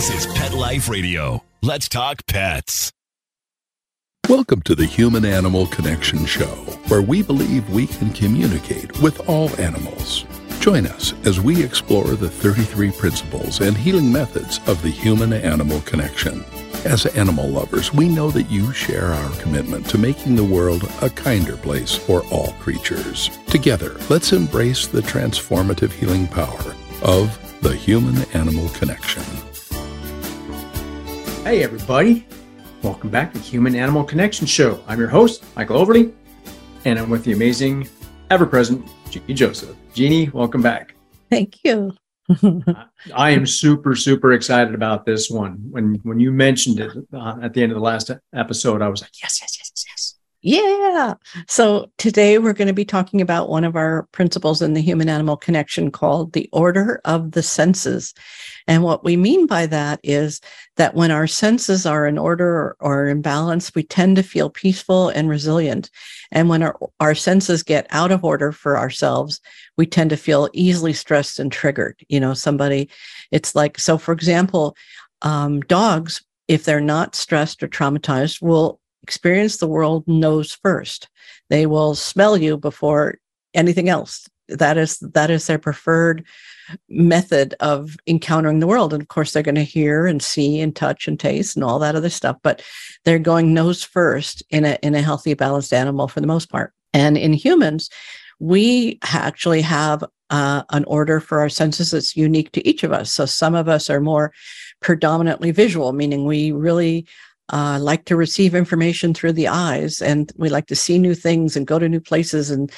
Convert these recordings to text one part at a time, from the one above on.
This is Pet Life Radio. Let's talk pets. Welcome to the Human Animal Connection Show, where we believe we can communicate with all animals. Join us as we explore the 33 principles and healing methods of the human animal connection. As animal lovers, we know that you share our commitment to making the world a kinder place for all creatures. Together, let's embrace the transformative healing power of the human animal connection. Hey, everybody. Welcome back to Human Animal Connection Show. I'm your host, Michael Overly, and I'm with the amazing, ever present Jeannie Joseph. Jeannie, welcome back. Thank you. I am super, super excited about this one. When when you mentioned it uh, at the end of the last episode, I was like, yes, yes, yes, yes, yes. Yeah. So today we're going to be talking about one of our principles in the human animal connection called the order of the senses. And what we mean by that is that when our senses are in order or, in balance, we tend to feel peaceful and resilient. And when our, our senses get out of order for ourselves, we tend to feel easily stressed and triggered. You know, somebody, it's like, so for example, um, dogs, if they're not stressed or traumatized, will experience the world nose first. They will smell you before anything else. That is that is their preferred method of encountering the world. And of course, they're going to hear and see and touch and taste and all that other stuff. But they're going nose first in a in a healthy, balanced animal for the most part. And in humans, we actually have uh, an order for our senses that's unique to each of us. So some of us are more predominantly visual, meaning we really uh, like to receive information through the eyes and we like to see new things and go to new places and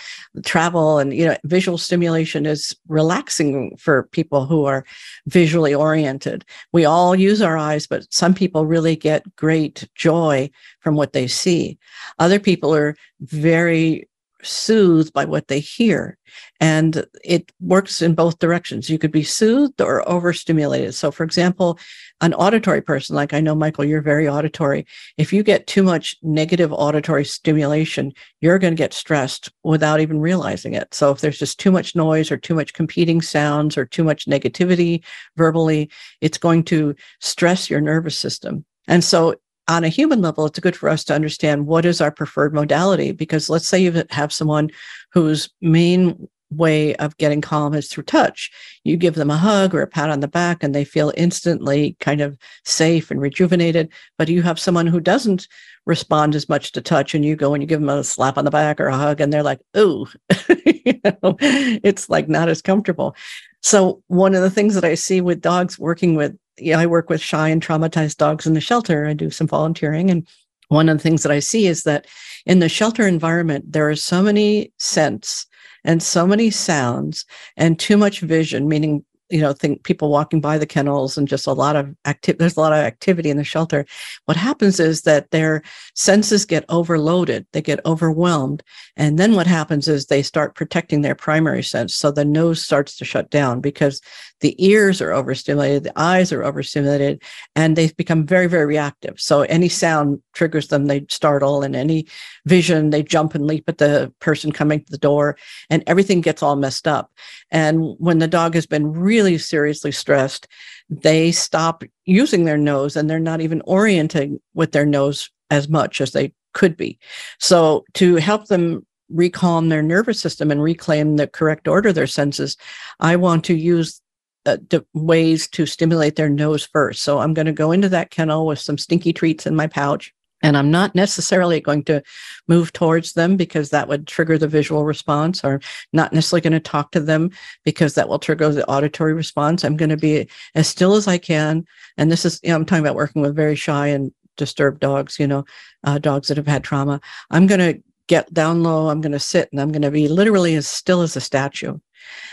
travel and you know visual stimulation is relaxing for people who are visually oriented. We all use our eyes but some people really get great joy from what they see. Other people are very soothed by what they hear. And it works in both directions. You could be soothed or overstimulated. So, for example, an auditory person, like I know, Michael, you're very auditory. If you get too much negative auditory stimulation, you're going to get stressed without even realizing it. So, if there's just too much noise or too much competing sounds or too much negativity verbally, it's going to stress your nervous system. And so on a human level, it's good for us to understand what is our preferred modality. Because let's say you have someone whose main way of getting calm is through touch. You give them a hug or a pat on the back, and they feel instantly kind of safe and rejuvenated. But you have someone who doesn't respond as much to touch, and you go and you give them a slap on the back or a hug, and they're like, "Ooh," you know, it's like not as comfortable. So one of the things that I see with dogs working with yeah, I work with shy and traumatized dogs in the shelter. I do some volunteering. And one of the things that I see is that in the shelter environment, there are so many scents and so many sounds and too much vision, meaning you know think people walking by the kennels and just a lot of activity there's a lot of activity in the shelter what happens is that their senses get overloaded they get overwhelmed and then what happens is they start protecting their primary sense so the nose starts to shut down because the ears are overstimulated the eyes are overstimulated and they become very very reactive so any sound triggers them they startle and any vision they jump and leap at the person coming to the door and everything gets all messed up and when the dog has been really seriously stressed, they stop using their nose and they're not even orienting with their nose as much as they could be. So, to help them recalm their nervous system and reclaim the correct order of their senses, I want to use uh, ways to stimulate their nose first. So, I'm going to go into that kennel with some stinky treats in my pouch. And I'm not necessarily going to move towards them because that would trigger the visual response, or not necessarily going to talk to them because that will trigger the auditory response. I'm going to be as still as I can. And this is, you know, I'm talking about working with very shy and disturbed dogs, you know, uh, dogs that have had trauma. I'm going to get down low. I'm going to sit and I'm going to be literally as still as a statue.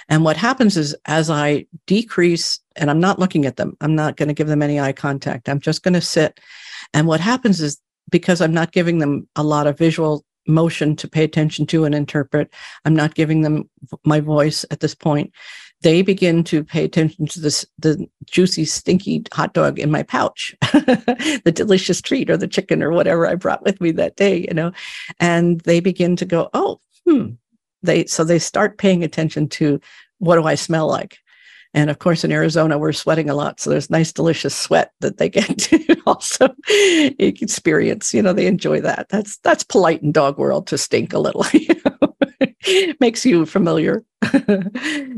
And what happens is as I decrease, and I'm not looking at them, I'm not going to give them any eye contact. I'm just going to sit. And what happens is because I'm not giving them a lot of visual motion to pay attention to and interpret, I'm not giving them my voice at this point. They begin to pay attention to this the juicy, stinky hot dog in my pouch, the delicious treat or the chicken or whatever I brought with me that day, you know. And they begin to go, oh, hmm. They so they start paying attention to what do I smell like? And of course, in Arizona, we're sweating a lot. So there's nice, delicious sweat that they get to also experience. You know, they enjoy that. That's that's polite in dog world to stink a little. You know? Makes you familiar.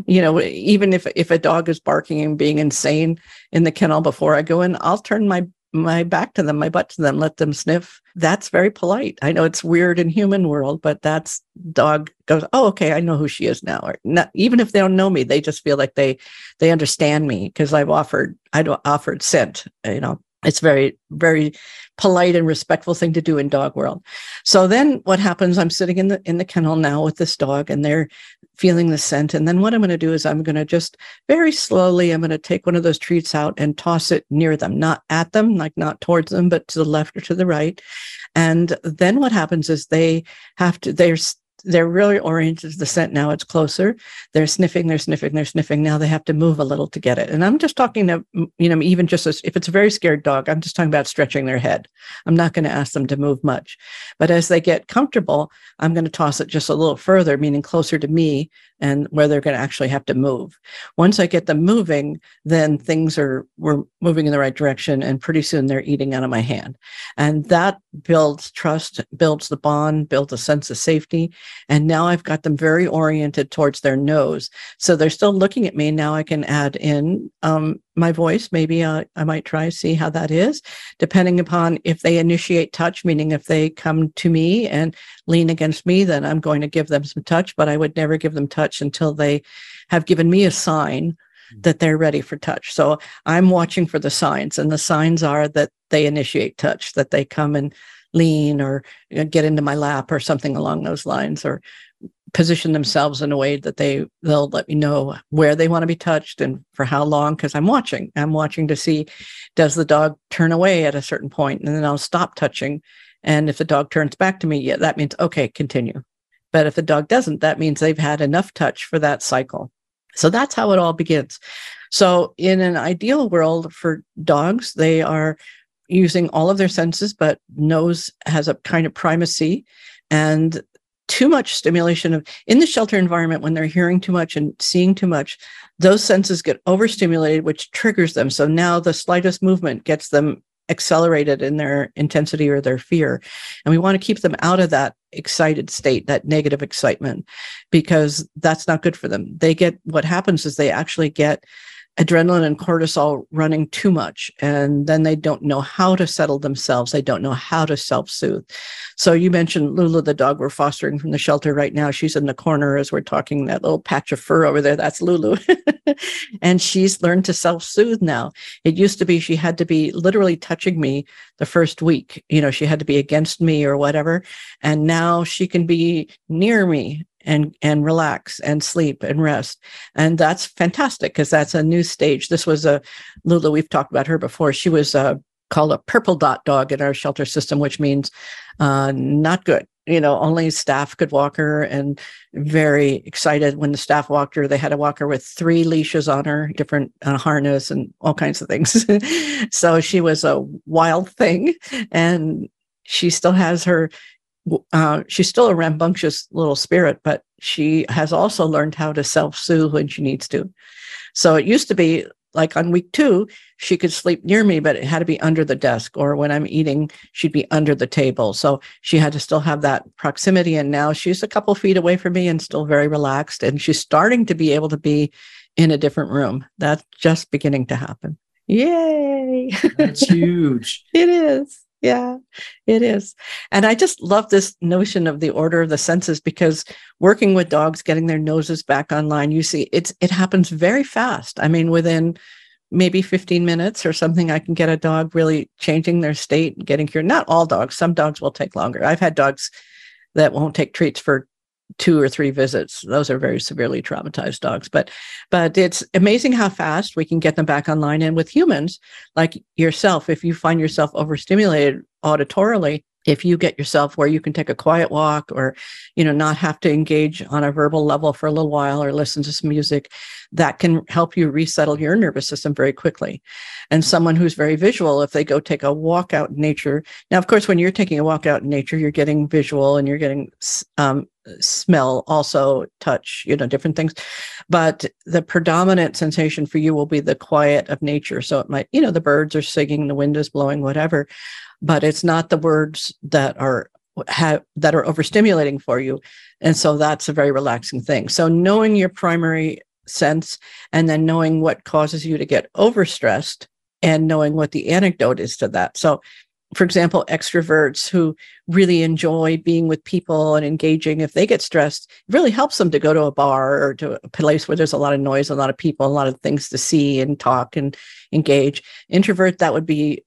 you know, even if if a dog is barking and being insane in the kennel before I go in, I'll turn my my back to them, my butt to them, let them sniff. That's very polite. I know it's weird in human world, but that's dog goes, oh, okay, I know who she is now. Or not, even if they don't know me, they just feel like they they understand me because I've offered I offered scent. You know, it's very very polite and respectful thing to do in dog world. So then what happens? I'm sitting in the in the kennel now with this dog and they're feeling the scent. And then what i'm going to do is i'm going to just very slowly i'm going to take one of those treats out and toss it near them not at them like not towards them but to the left or to the right. And then what happens is they have to they're they're really oriented to the scent now. It's closer. They're sniffing, they're sniffing, they're sniffing. Now they have to move a little to get it. And I'm just talking to, you know, even just as, if it's a very scared dog, I'm just talking about stretching their head. I'm not going to ask them to move much. But as they get comfortable, I'm going to toss it just a little further, meaning closer to me and where they're going to actually have to move. Once I get them moving, then things are we're moving in the right direction, and pretty soon they're eating out of my hand, and that builds trust, builds the bond, builds a sense of safety, and now I've got them very oriented towards their nose, so they're still looking at me. Now I can add in um, my voice. Maybe uh, I might try see how that is, depending upon if they initiate touch, meaning if they come to me and lean against me, then I'm going to give them some touch, but I would never give them touch until they have given me a sign hmm. that they're ready for touch. So I'm watching for the signs, and the signs are that they initiate touch, that they come and lean or you know, get into my lap or something along those lines, or position themselves in a way that they they'll let me know where they want to be touched and for how long because i'm watching. I'm watching to see does the dog turn away at a certain point and then i'll stop touching. And if the dog turns back to me yeah that means okay continue. But if the dog doesn't that means they've had enough touch for that cycle. So that's how it all begins. So in an ideal world for dogs they are using all of their senses but nose has a kind of primacy. And too much stimulation of in the shelter environment when they're hearing too much and seeing too much those senses get overstimulated which triggers them. So now the slightest movement gets them accelerated in their intensity or their fear. And we want to keep them out of that excited state that negative excitement because that's not good for them. They get what happens is they actually get adrenaline and cortisol running too much and then they don't know how to settle themselves. They don't know how to self-soothe. So you mentioned lulu the dog we're fostering from the shelter right now. She's in the corner as we're talking that little patch of fur over there. That's lulu. And she's learned to self-soothe now. It used to be she had to be literally touching me the first week. You know she had to be against me or whatever. And now she can be near me and and relax and sleep and rest. And that's fantastic because that's a new stage. This was a lulu we've talked about her before. She was uh, called a purple dot dog in our shelter system which means uh, not good. You know only staff could walk her and very excited. When the staff walked her they had to walk her with three leashes on her different uh, harness and all kinds of things. So she was a wild thing and she still has her uh, she's still a rambunctious little spirit, but she has also learned how to self soothe when she needs to. So it used to be like on week two, she could sleep near me, but it had to be under the desk, or when I'm eating, she'd be under the table. So she had to still have that proximity. And now she's a couple feet away from me and still very relaxed. And she's starting to be able to be in a different room. That's just beginning to happen. Yay! That's huge. it is. Yeah, it is. And I just love this notion of the order of the senses because working with dogs, getting their noses back online, you see it's it happens very fast. I mean, within maybe 15 minutes or something, I can get a dog really changing their state and getting cured. Not all dogs, some dogs will take longer. I've had dogs that won't take treats for two or three visits. Those are very severely traumatized dogs. But but it's amazing how fast we can get them back online. And with humans, like yourself, if you find yourself overstimulated auditorily, if you get yourself where you can take a quiet walk or you know not have to engage on a verbal level for a little while or listen to some music that can help you resettle your nervous system very quickly. And someone who's very visual, if they go take a walk out in nature, now, of course, when you're taking a walk out in nature, you're getting visual and you're getting um, smell, also touch, you know, different things. But the predominant sensation for you will be the quiet of nature. So it might, you know, the birds are singing, the wind is blowing, whatever. But it's not the words that are have that are overstimulating for you and so that's a very relaxing thing so knowing your primary sense and then knowing what causes you to get overstressed and knowing what the anecdote is to that. So, for example, extroverts who really enjoy being with people and engaging, if they get stressed, it really helps them to go to a bar or to a place where there's a lot of noise, a lot of people, a lot of things to see and talk and engage. Introvert, that would be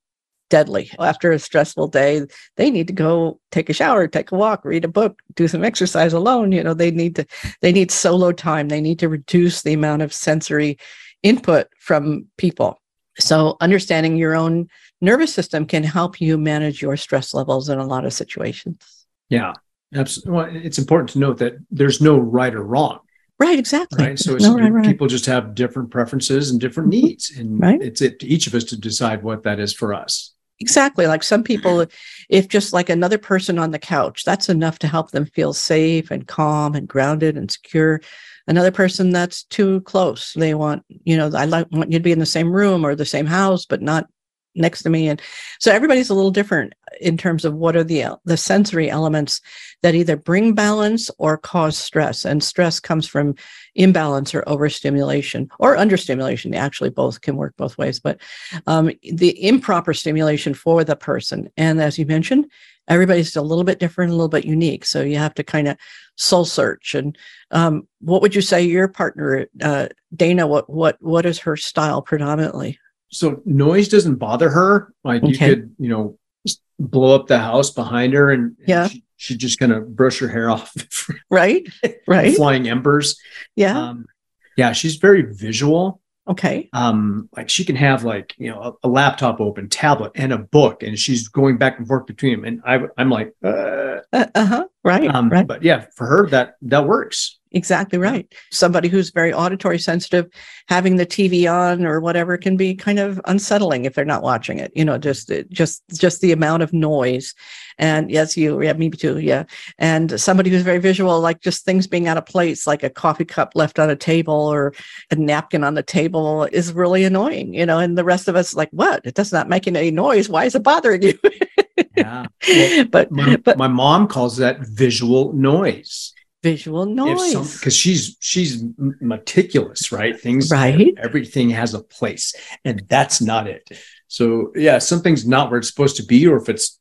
deadly. After a stressful day, they need to go take a shower, take a walk, read a book, do some exercise alone. You know, they need to they need solo time. They need to reduce the amount of sensory input from people. So understanding your own nervous system can help you manage your stress levels in a lot of situations. Yeah. Absolutely. Well, it's important to note that there's no right or wrong. Right, exactly. Right. So no right, right. people just have different preferences and different mm-hmm. needs. And right. it's it to each of us to decide what that is for us. Exactly. Like some people, if just like another person on the couch, that's enough to help them feel safe and calm and grounded and secure. Another person that's too close. They want, you know, I like want you to be in the same room or the same house, but not next to me. And so everybody's a little different in terms of what are the the sensory elements that either bring balance or cause stress. And stress comes from imbalance or overstimulation or understimulation. Actually both can work both ways but um, the improper stimulation for the person. And as you mentioned everybody's a little bit different a little bit unique so you have to kind of soul search and um, what would you say your partner uh, dana what what what is her style predominantly so noise doesn't bother her. Like okay. you could, you know, blow up the house behind her and, yeah. she, she just kind of brush her hair off. right. Right. Flying embers. Yeah. Um, yeah. She's very visual. Okay. Um, like she can have like, you know, a, a, laptop open, tablet and a book, and she's going back and forth between them. And I, I'm like, uh, uh huh. Right. Um, right. But yeah, for her, that, that works. Exactly right. Somebody who's very auditory sensitive, having the TV on or whatever can be kind of unsettling if they're not watching it. You know, just just just the amount of noise. And yes, you yeah, me too, yeah. And somebody who's very visual, like just things being out of place, like a coffee cup left on a table or a napkin on the table, is really annoying. You know, and the rest of us like, what? It does not make any noise. Why is it bothering you? yeah, well, but my, but my mom calls that visual noise visual noise. because she's she's meticulous right? Things right. everything has a place and that's not it. So yeah something's not where it's supposed to be or if it's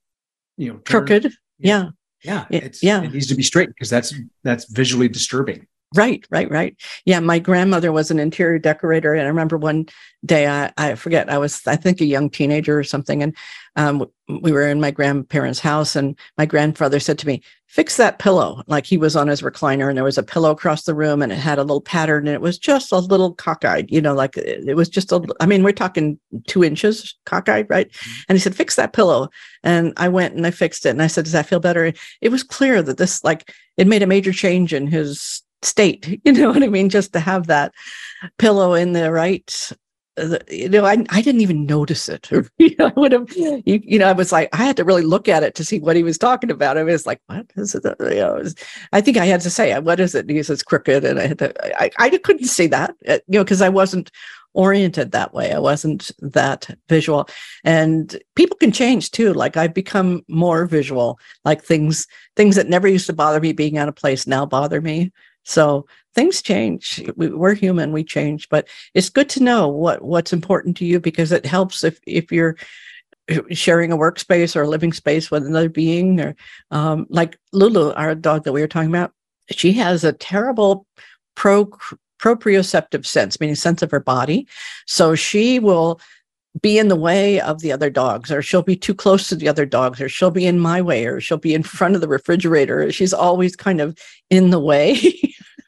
you know crooked. Yeah. Yeah. It's yeah. it needs to be straight because that's that's visually disturbing Right, right, right. Yeah, my grandmother was an interior decorator, and I remember one day I, I forget I was I think a young teenager or something, and um, we were in my grandparents' house, and my grandfather said to me, "Fix that pillow." Like he was on his recliner, and there was a pillow across the room, and it had a little pattern, and it was just a little cockeyed, you know, like it was just a. I mean, we're talking two inches cockeyed, right? Mm-hmm. And he said, "Fix that pillow," and I went and I fixed it, and I said, "Does that feel better?" It was clear that this like it made a major change in his state you know what i mean just to have that pillow in the right uh, you know I, I didn't even notice it you know, i would have you, you know i was like i had to really look at it to see what he was talking about i was like what is it you know, it was, i think i had to say what is it he says crooked and i had to i, I couldn't see that uh, you know because i wasn't oriented that way. I wasn't that visual. And people can change too. Like I've become more visual, like things things that never used to bother me being out of place now bother me. So things change. We, are human, we change, but it's good to know what what's important to you because it helps if if you're sharing a workspace or a living space with another being or um, like Lulu, our dog that we were talking about. She has a terrible pro proprioceptive sense, meaning sense of her body. So she will be in the way of the other dogs, or she'll be too close to the other dogs, or she'll be in my way, or she'll be in front of the refrigerator. She's always kind of in the way.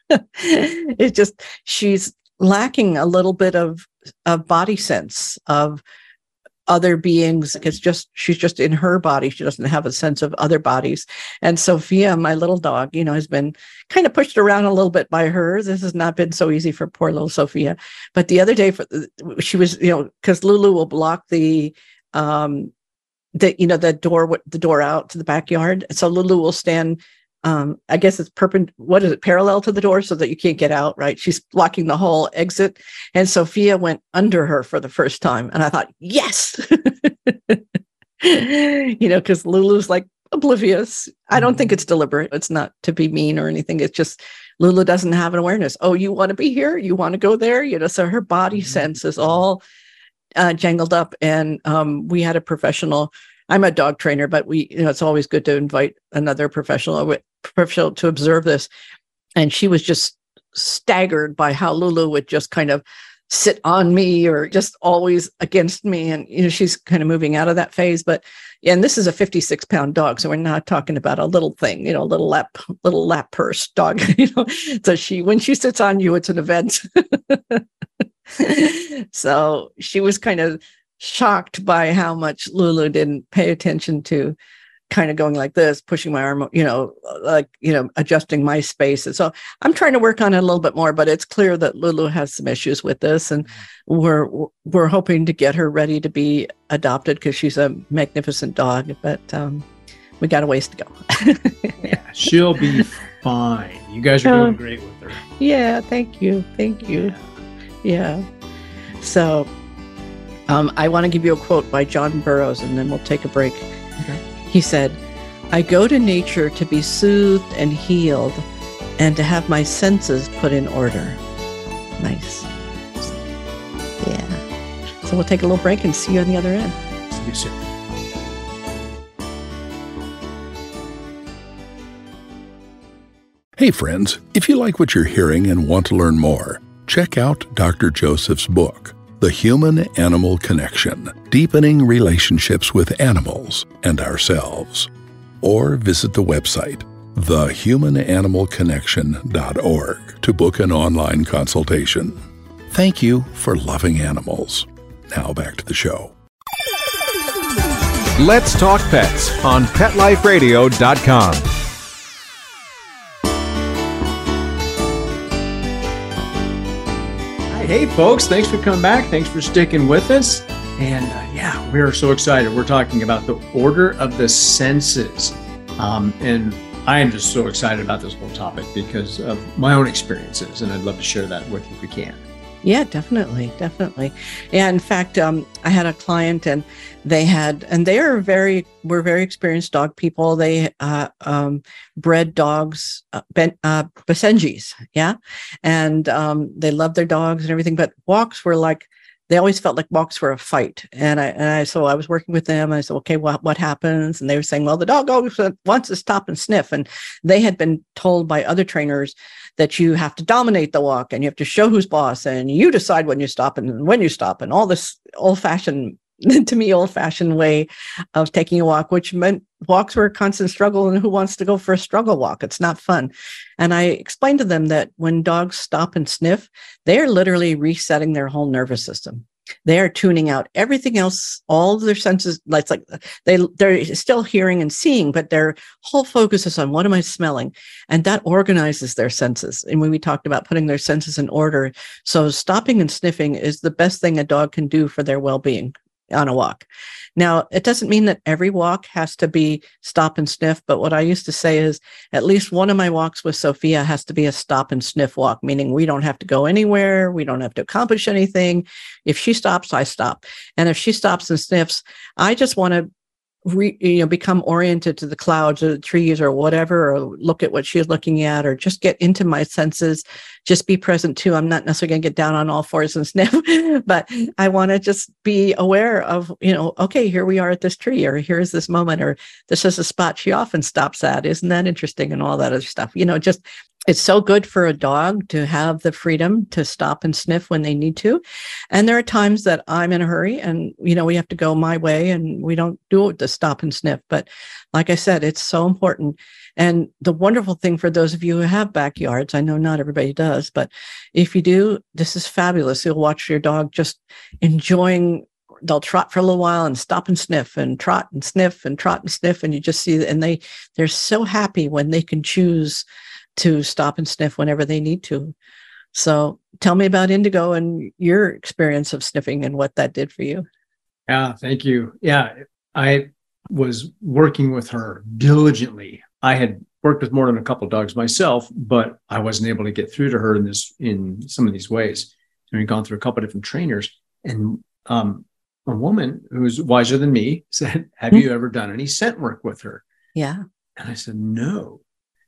it's just she's lacking a little bit of of body sense of other beings. It's just, she's just in her body. She doesn't have a sense of other bodies. And Sophia, my little dog, you know, has been kind of pushed around a little bit by her. This has not been so easy for poor little Sophia. But the other day, for she was, you know, because Lulu will block the, um, the you know the door the door out to the backyard so lulu will stand um, I guess it's perpend. What is it? Parallel to the door, so that you can't get out. Right? She's blocking the whole exit, and Sophia went under her for the first time, and I thought, yes, you know, because Lulu's like oblivious. I don't think mm-hmm. it's deliberate. It's not to be mean or anything. It's just Lulu doesn't have an awareness. Oh, you want to be here? You want to go there? You know, so her body mm-hmm. sense is all uh, jangled up, and um, we had a professional I'm a dog trainer, but we, you know, it's always good to invite another professional, professional to observe this. And she was just staggered by how Lulu would just kind of sit on me or just always against me. And, you know, she's kind of moving out of that phase. But, and this is a 56 pound dog. So we're not talking about a little thing, you know, a little lap, little lap purse dog, you know. So she, when she sits on you, it's an event. so she was kind of shocked by how much Lulu didn't pay attention to kind of going like this, pushing my arm, you know, like, you know, adjusting my space. And so I'm trying to work on it a little bit more, but it's clear that Lulu has some issues with this. And we're, we're hoping to get her ready to be adopted because she's a magnificent dog, but um, we got a ways to go. yeah, she'll be fine. You guys are doing uh, great with her. Yeah. Thank you. Thank you. Yeah. yeah. So um, I want to give you a quote by John Burroughs and then we'll take a break. Okay. He said, I go to nature to be soothed and healed and to have my senses put in order. Nice. Yeah. So we'll take a little break and see you on the other end. See you soon. Hey, friends, if you like what you're hearing and want to learn more, check out Dr. Joseph's book. The Human Animal Connection Deepening Relationships with Animals and Ourselves. Or visit the website thehumananimalconnection.org to book an online consultation. Thank you for loving animals. Now back to the show. Let's Talk Pets on PetLifeRadio.com. Hey, folks, thanks for coming back. Thanks for sticking with us. And uh, yeah, we are so excited. We're talking about the order of the senses. Um, and I am just so excited about this whole topic because of my own experiences. And I'd love to share that with you if we can. Yeah, definitely, definitely. Yeah, in fact, um, I had a client, and they had, and they are very, were very experienced dog people. They uh, um, bred dogs, uh, ben, uh, Basenjis, yeah, and um, they loved their dogs and everything. But walks were like they always felt like walks were a fight. And I, and I, so I was working with them. and I said, okay, what, what happens? And they were saying, well, the dog always wants to stop and sniff. And they had been told by other trainers that you have to dominate the walk and you have to show who's boss and you decide when you stop and when you stop and all this old fashioned to me old fashioned way of taking a walk, which meant walks were a constant struggle. And who wants to go for a struggle walk? It's not fun. And I explained to them that when dogs stop and sniff, they are literally resetting their whole nervous system. They are tuning out everything else, all their senses. Like, like they they're still hearing and seeing, but their whole focus is on what am I smelling, and that organizes their senses. And when we talked about putting their senses in order, so stopping and sniffing is the best thing a dog can do for their well being on a walk. Now, it doesn't mean that every walk has to be stop and sniff, but what I used to say is at least one of my walks with Sophia has to be a stop and sniff walk, meaning we don't have to go anywhere, we don't have to accomplish anything. If she stops, I stop. And if she stops and sniffs, I just want to re, you know become oriented to the clouds or the trees or whatever or look at what she's looking at or just get into my senses just be present too. I'm not necessarily going to get down on all fours and sniff but i want to just be aware of you know okay here we are at this tree or here's this moment or this is a spot she often stops at. Isn't that interesting? And all that other stuff you know just it's so good for a dog to have the freedom to stop and sniff when they need to. And there are times that I'm in a hurry and, you know, we have to go my way and we don't do it to stop and sniff. But like I said, it's so important. And the wonderful thing for those of you who have backyards, I know not everybody does, but if you do, this is fabulous. You'll watch your dog just enjoying they'll trot for a little while and stop and sniff and trot and sniff and trot and sniff and you just see and they they're so happy when they can choose to stop and sniff whenever they need to so tell me about indigo and your experience of sniffing and what that did for you yeah thank you yeah i was working with her diligently i had worked with more than a couple dogs myself but i wasn't able to get through to her in this in some of these ways and we'd gone through a couple different trainers and um, a woman who's wiser than me said, Have mm-hmm. you ever done any scent work with her? Yeah. And I said, No.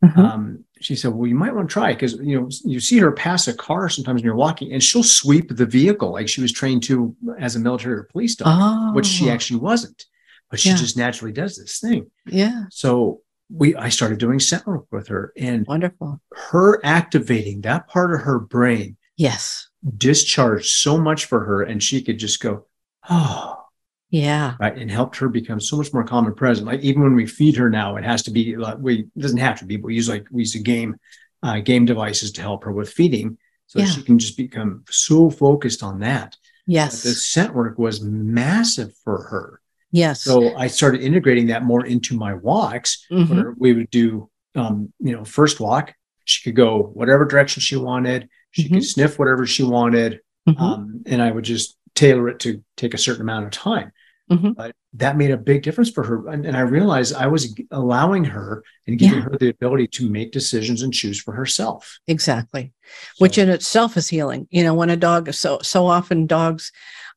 Mm-hmm. Um, she said, Well, you might want to try because you know, you see her pass a car sometimes when you're walking, and she'll sweep the vehicle like she was trained to as a military or police dog, oh. which she oh. actually wasn't. But she yeah. just naturally does this thing. Yeah. So we I started doing scent work with her and wonderful. Her activating that part of her brain yes discharged so much for her and she could just go, oh, yeah. Right. And helped her become so much more calm and present. Like even when we feed her now, it has to be like we it doesn't have to be, but we use like we use a game uh, game devices to help her with feeding. So yeah. she can just become so focused on that. Yes. The scent work was massive for her. Yes. So I started integrating that more into my walks mm-hmm. where we would do um, you know, first walk, she could go whatever direction she wanted. She mm-hmm. could sniff whatever she wanted. Mm-hmm. Um, and I would just tailor it to take a certain amount of time. Mm-hmm. But that made a big difference for her. And, and I realized I was allowing her and giving yeah. her the ability to make decisions and choose for herself. Exactly. So, Which in itself is healing. You know, when a dog, so, so often dogs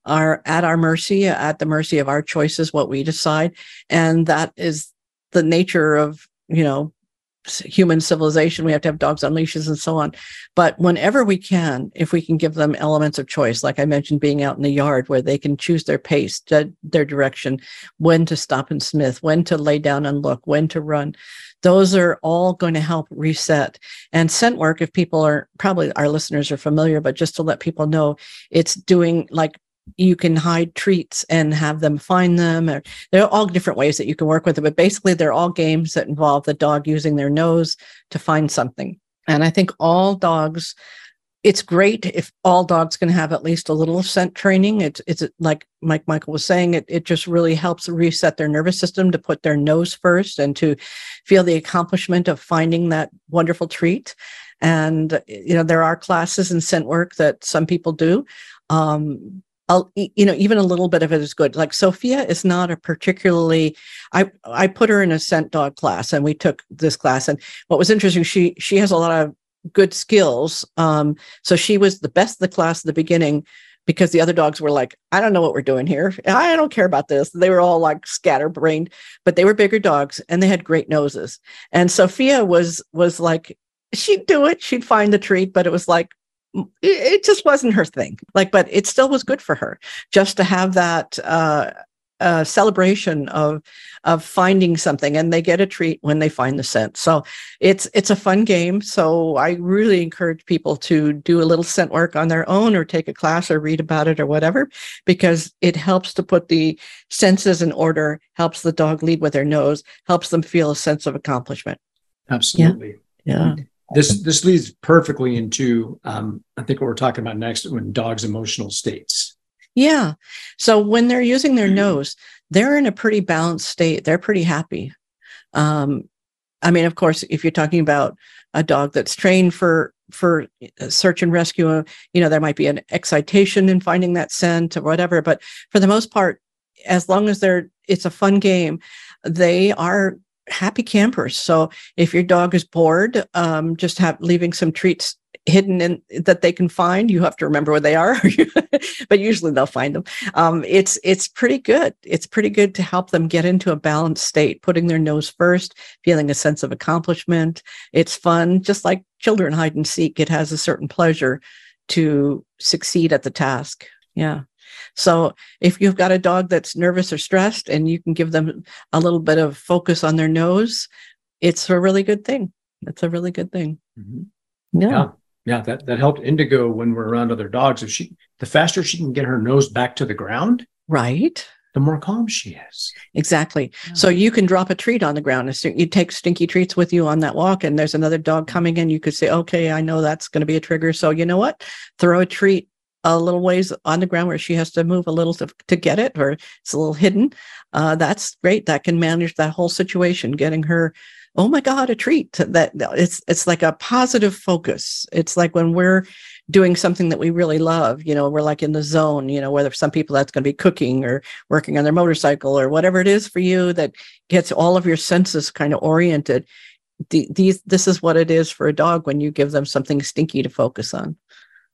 are at our mercy, at the mercy of our choices, what we decide. And that is the nature of, you know, human civilization we have to have dogs on leashes and so on. But whenever we can if we can give them elements of choice like i mentioned being out in the yard where they can choose their pace their direction when to stop and sniff when to lay down and look when to run those are all going to help reset. And scent work if people are probably our listeners are familiar but just to let people know it's doing like you can hide treats and have them find them. Or, there are all different ways that you can work with it, but basically, they're all games that involve the dog using their nose to find something. And I think all dogs, it's great if all dogs can have at least a little scent training. It's it's like Mike Michael was saying, it it just really helps reset their nervous system to put their nose first and to feel the accomplishment of finding that wonderful treat. And you know, there are classes in scent work that some people do. Um, You know, even a little bit of it is good. Like Sophia is not a particularly, I, I put her in a scent dog class and we took this class. And what was interesting, she, she has a lot of good skills. Um, so she was the best of the class at the beginning because the other dogs were like, I don't know what we're doing here. I don't care about this. They were all like scatterbrained, but they were bigger dogs and they had great noses. And Sophia was, was like, she'd do it. She'd find the treat, but it was like, it just wasn't her thing. Like but it still was good for her just to have that uh, uh, celebration of of finding something and they get a treat when they find the scent. So it's it's a fun game. So i really encourage people to do a little scent work on their own or take a class or read about it or whatever because it helps to put the senses in order helps the dog lead with their nose helps them feel a sense of accomplishment. Absolutely. Yeah, yeah this this leads perfectly into um, I think what we're talking about next when dogs' emotional states. Yeah. So when they're using their nose, they're in a pretty balanced state. They're pretty happy. Um, I mean, of course, if you're talking about a dog that's trained for for search and rescue, you know, there might be an excitation in finding that scent or whatever. But for the most part, as long as they're it's a fun game, they are happy campers. So if your dog is bored, um, just have leaving some treats hidden in that they can find. You have to remember where they are, but usually they'll find them. Um, it's it's pretty good. It's pretty good to help them get into a balanced state, putting their nose first, feeling a sense of accomplishment. It's fun, just like children hide and seek. It has a certain pleasure to succeed at the task. Yeah. So if you've got a dog that's nervous or stressed and you can give them a little bit of focus on their nose, it's a really good thing. That's a really good thing. Mm-hmm. Yeah. yeah. Yeah, that, that helped Indigo when we're around other dogs. If she the faster she can get her nose back to the ground, right, the more calm she is. Exactly. Yeah. So you can drop a treat on the ground. You take stinky treats with you on that walk, and there's another dog coming in. You could say, "Okay, I know that's going to be a trigger. So you know what? Throw a treat a little ways on the ground where she has to move a little to, to get it or it's a little hidden, uh, that's great. That can manage that whole situation, getting her oh my god a treat. That it's it's like a positive focus. It's like when we're doing something that we really love you know we're like in the zone you know whether some people that's going to be cooking or working on their motorcycle or whatever it is for you that gets all of your senses kind of oriented. The, these this is what it is for a dog when you give them something stinky to focus on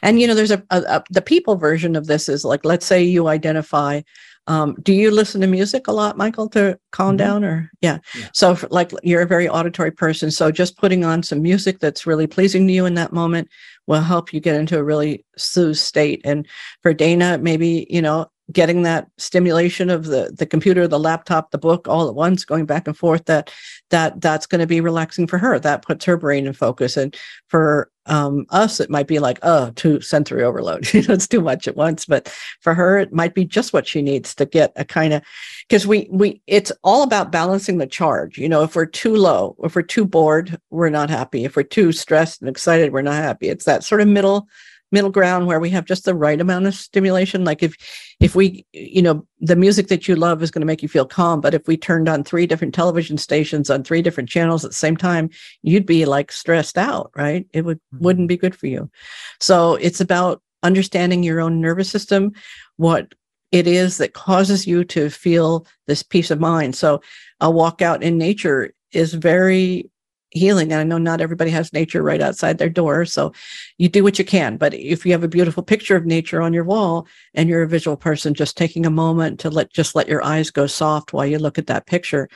and you know there's a, a, a the people version of this is like let's say you identify um, do you listen to music a lot, Michael, to calm mm-hmm. down or yeah. yeah. So for, like you're a very auditory person. So just putting on some music that's really pleasing to you in that moment will help you get into a really soothed state. And for Dana, maybe, you know, getting that stimulation of the the computer the laptop the book all at once going back and forth that that that's going to be relaxing for her that puts her brain in focus and for um, us it might be like oh too sensory overload you know it's too much at once but for her it might be just what she needs to get a kind of because we we it's all about balancing the charge you know if we're too low if we're too bored we're not happy if we're too stressed and excited we're not happy it's that sort of middle middle ground where we have just the right amount of stimulation. Like if if we you know the music that you love is going to make you feel calm but if we turned on three different television stations on three different channels at the same time you'd be like stressed out right? It would mm-hmm. wouldn't be good for you. So it's about understanding your own nervous system what it is that causes you to feel this peace of mind. So a walk out in nature is very healing. And I know not everybody has nature right outside their door. So you do what you can. But if you have a beautiful picture of nature on your wall and you're a visual person, just taking a moment to let just let your eyes go soft while you look at that picture,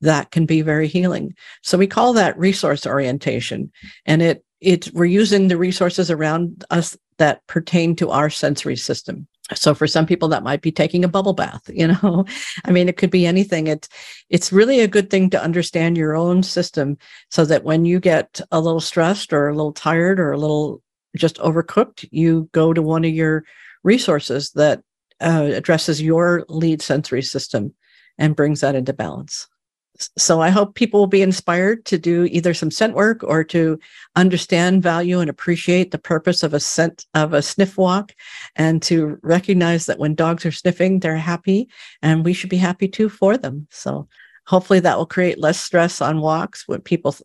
that can be very healing. So we call that resource orientation. And it it's we're using the resources around us that pertain to our sensory system so for some people that might be taking a bubble bath you know? I mean it could be anything. It's it's really a good thing to understand your own system so that when you get a little stressed or a little tired or a little just overcooked you go to one of your resources that uh, addresses your lead sensory system and brings that into balance so I hope people will be inspired to do either some scent work or to understand, value, and appreciate the purpose of a scent of a sniff walk, and to recognize that when dogs are sniffing, they're happy, and we should be happy too for them. So hopefully that will create less stress on walks with people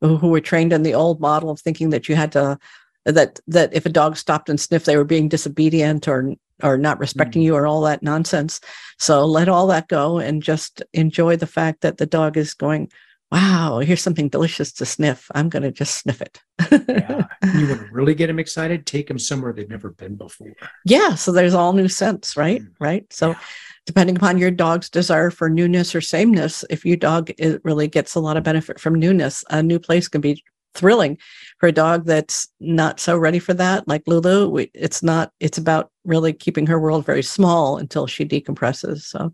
who were trained in the old model of thinking that you had to that that if a dog stopped and sniffed, they were being disobedient or or not respecting mm. you or all that nonsense. So let all that go and just enjoy the fact that the dog is going, wow, here's something delicious to sniff. I'm going to just sniff it. yeah. You want to really get them excited? Take them somewhere they've never been before. Yeah. So there's all new scents, right? Mm. Right. So, yeah. depending upon your dog's desire for newness or sameness, if your dog really gets a lot of benefit from newness, a new place can be thrilling for a dog that's not so ready for that like lulu we, it's not it's about really keeping her world very small until she decompresses so.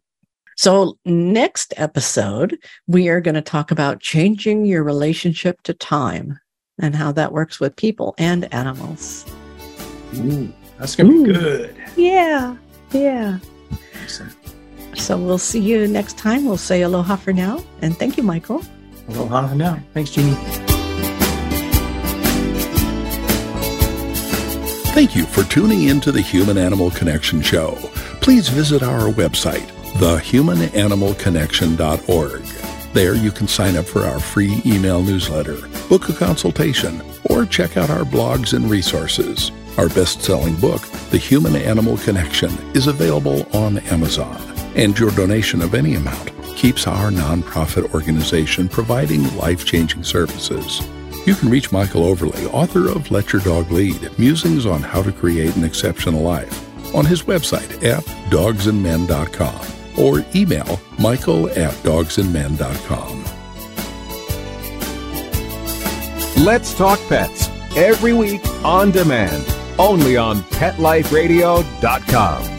So next episode we are going to talk about changing your relationship to time and how that works with people and animals. Ooh, that's going to be good. Yeah yeah. So we'll see you next time. We'll say aloha for now and thank you michael. Aloha for now. Thanks jeannie Thank you for tuning in to the Human Animal Connection Show. Please visit our website, thehumananimalconnection.org. There you can sign up for our free email newsletter, book a consultation, or check out our blogs and resources. Our best selling book, The Human Animal Connection, is available on Amazon, and your donation of any amount keeps our nonprofit organization providing life changing services. You can reach Michael Overly, author of Let Your Dog Lead Musings on How to Create an Exceptional Life, on his website at dogsandmen.com or email michael at dogsandmen.com. Let's Talk Pets every week on demand, only on PetLifeRadio.com.